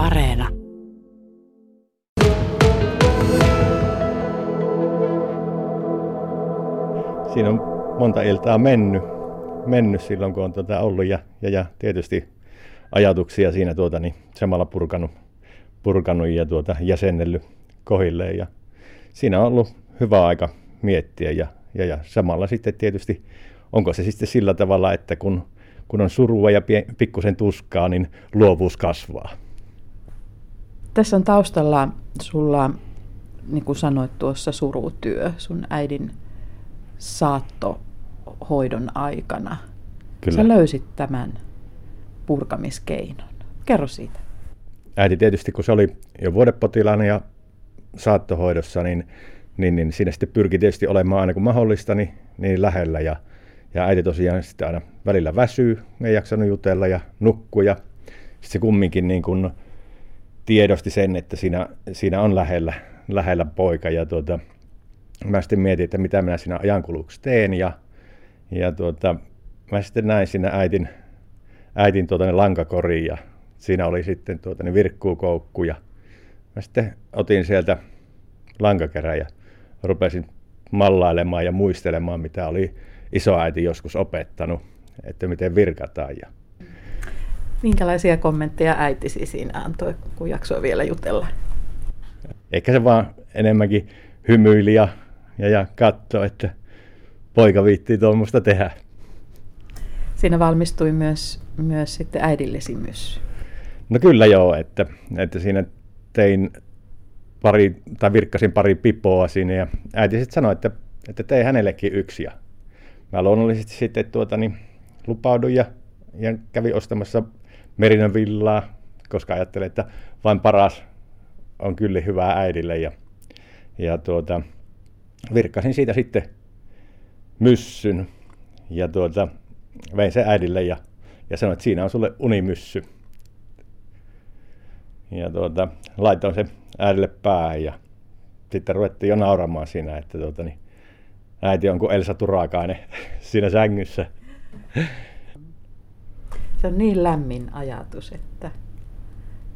Areena. Siinä on monta iltaa mennyt, mennyt silloin, kun on tuota ollut ja, ja, ja tietysti ajatuksia siinä tuota, niin samalla purkanut, purkanut ja tuota, jäsennellyt kohilleen. Ja siinä on ollut hyvä aika miettiä ja, ja, ja samalla sitten tietysti, onko se sitten sillä tavalla, että kun, kun on surua ja pikkusen tuskaa, niin luovuus kasvaa. Tässä on taustalla sulla, niin kuin sanoit tuossa, surutyö sun äidin saattohoidon aikana. Kyllä. Sä löysit tämän purkamiskeinon. Kerro siitä. Äiti tietysti, kun se oli jo vuodepotilaana ja saattohoidossa, niin, niin, niin siinä sitten pyrki tietysti olemaan aina kun mahdollista, niin, niin lähellä. Ja, ja äiti tosiaan sitten aina välillä väsyy, ei jaksanut jutella ja nukkuu. Ja sitten se kumminkin niin kuin tiedosti sen, että siinä, siinä on lähellä, lähellä poika. Ja tuota, mä sitten mietin, että mitä minä siinä ajankuluksi teen. Ja, ja tuota, mä sitten näin siinä äitin, äitin tuota, ne lankakoriin ja siinä oli sitten tuota, ne virkkuukoukku ja mä sitten otin sieltä lankakerän ja rupesin mallailemaan ja muistelemaan, mitä oli isoäiti joskus opettanut, että miten virkataan. Ja Minkälaisia kommentteja äitisi siinä antoi, kun jaksoi vielä jutella? Ehkä se vaan enemmänkin hymyili ja, ja, ja katsoi, että poika viittii tuommoista tehdä. Siinä valmistui myös, myös sitten äidillesi myssy. No kyllä joo, että, että siinä tein pari, tai virkkasin pari pipoa sinne ja äiti sitten sanoi, että, että tee hänellekin yksi. Ja mä luonnollisesti sitten tuota, niin, lupauduin ja, ja kävin ostamassa Merinän villaa, koska ajattelin, että vain paras on kyllä hyvää äidille. Ja, ja tuota, virkkasin siitä sitten myssyn ja tuota, vein se äidille ja, ja sanoin, että siinä on sulle unimyssy. Ja tuota, laitoin sen äidille päähän ja sitten ruvettiin jo nauramaan siinä, että tuota, niin, äiti on kuin Elsa Turakainen siinä sängyssä. Se on niin lämmin ajatus, että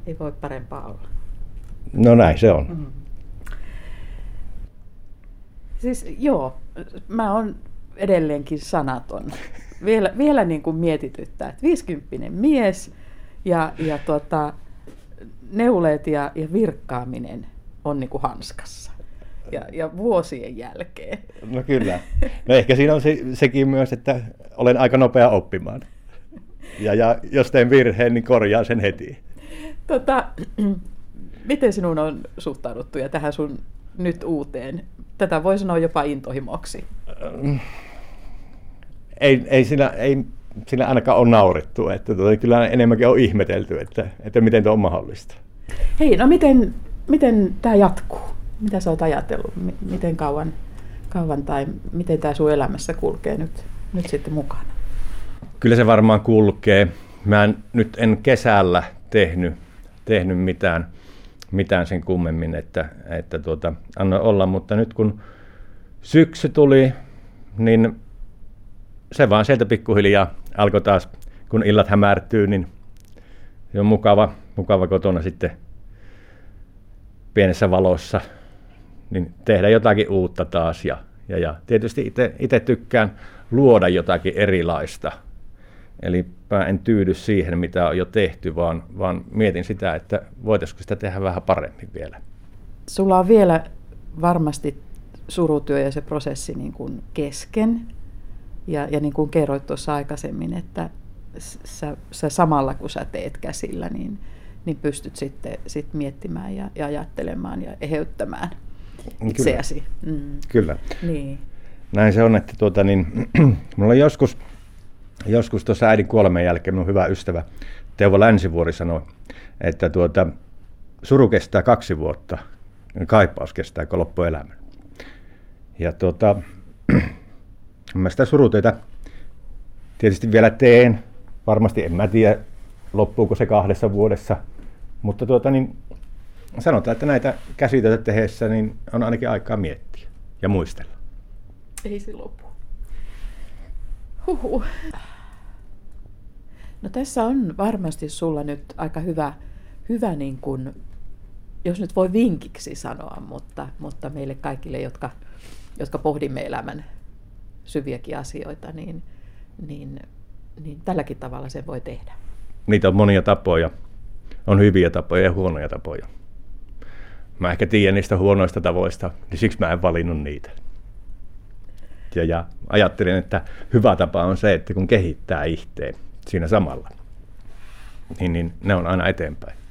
ei voi parempaa olla. No näin se on. Mm. Siis joo, mä oon edelleenkin sanaton. Vielä, vielä niin kuin mietityttää, että 50 mies ja, ja tota, neuleet ja, ja virkkaaminen on niin kuin hanskassa. Ja, ja vuosien jälkeen. No kyllä. No ehkä siinä on se, sekin myös, että olen aika nopea oppimaan. Ja, ja jos teen virheen, niin korjaan sen heti. Tota, miten sinun on suhtauduttu ja tähän sun nyt uuteen? Tätä voi sanoa jopa intohimoksi. Ei, ei, siinä, ei siinä ainakaan ole naurettu. Että tuota, kyllä enemmänkin on ihmetelty, että, että miten tuo on mahdollista. Hei, no miten, miten tämä jatkuu? Mitä sä oot ajatellut? Miten kauan, kauan tai miten tämä sun elämässä kulkee nyt, nyt sitten mukana? Kyllä se varmaan kulkee. Mä en, nyt en kesällä tehnyt, tehnyt mitään, mitään sen kummemmin, että, että tuota, annoin olla, mutta nyt kun syksy tuli, niin se vaan sieltä pikkuhiljaa alkoi taas, kun illat hämärtyy, niin se on mukava, mukava kotona sitten pienessä valossa niin tehdä jotakin uutta taas. Ja, ja, ja tietysti itse tykkään luoda jotakin erilaista. Eli mä en tyydy siihen, mitä on jo tehty, vaan, vaan mietin sitä, että voitaisiinko sitä tehdä vähän paremmin vielä. Sulla on vielä varmasti surutyö ja se prosessi niin kuin kesken. Ja, ja niin kuin kerroit tuossa aikaisemmin, että sä, sä samalla kun sä teet käsillä, niin, niin pystyt sitten sit miettimään ja, ja ajattelemaan ja eheyttämään itseäsi. Kyllä. Mm. Kyllä. Niin. Näin se on, että tuota, niin, mulla on joskus, joskus tuossa äidin kuoleman jälkeen mun hyvä ystävä Teuvo Länsivuori sanoi, että tuota, suru kestää kaksi vuotta, kaipaus kestää loppuelämän. Ja tuota, mä sitä surutöitä tietysti vielä teen. Varmasti en mä tiedä, loppuuko se kahdessa vuodessa. Mutta tuota, niin sanotaan, että näitä käsitöitä tehdessä niin on ainakin aikaa miettiä ja muistella. Ei se lopu. Huhhuh. No tässä on varmasti sulla nyt aika hyvä hyvä niin kuin, jos nyt voi vinkiksi sanoa, mutta, mutta meille kaikille, jotka, jotka pohdimme elämän syviäkin asioita, niin, niin, niin tälläkin tavalla se voi tehdä. Niitä on monia tapoja. On hyviä tapoja ja huonoja tapoja. Mä ehkä tiedän niistä huonoista tavoista, niin siksi mä en valinnut niitä. Ja, ja ajattelin, että hyvä tapa on se, että kun kehittää ihteen siinä samalla, niin, niin ne on aina eteenpäin.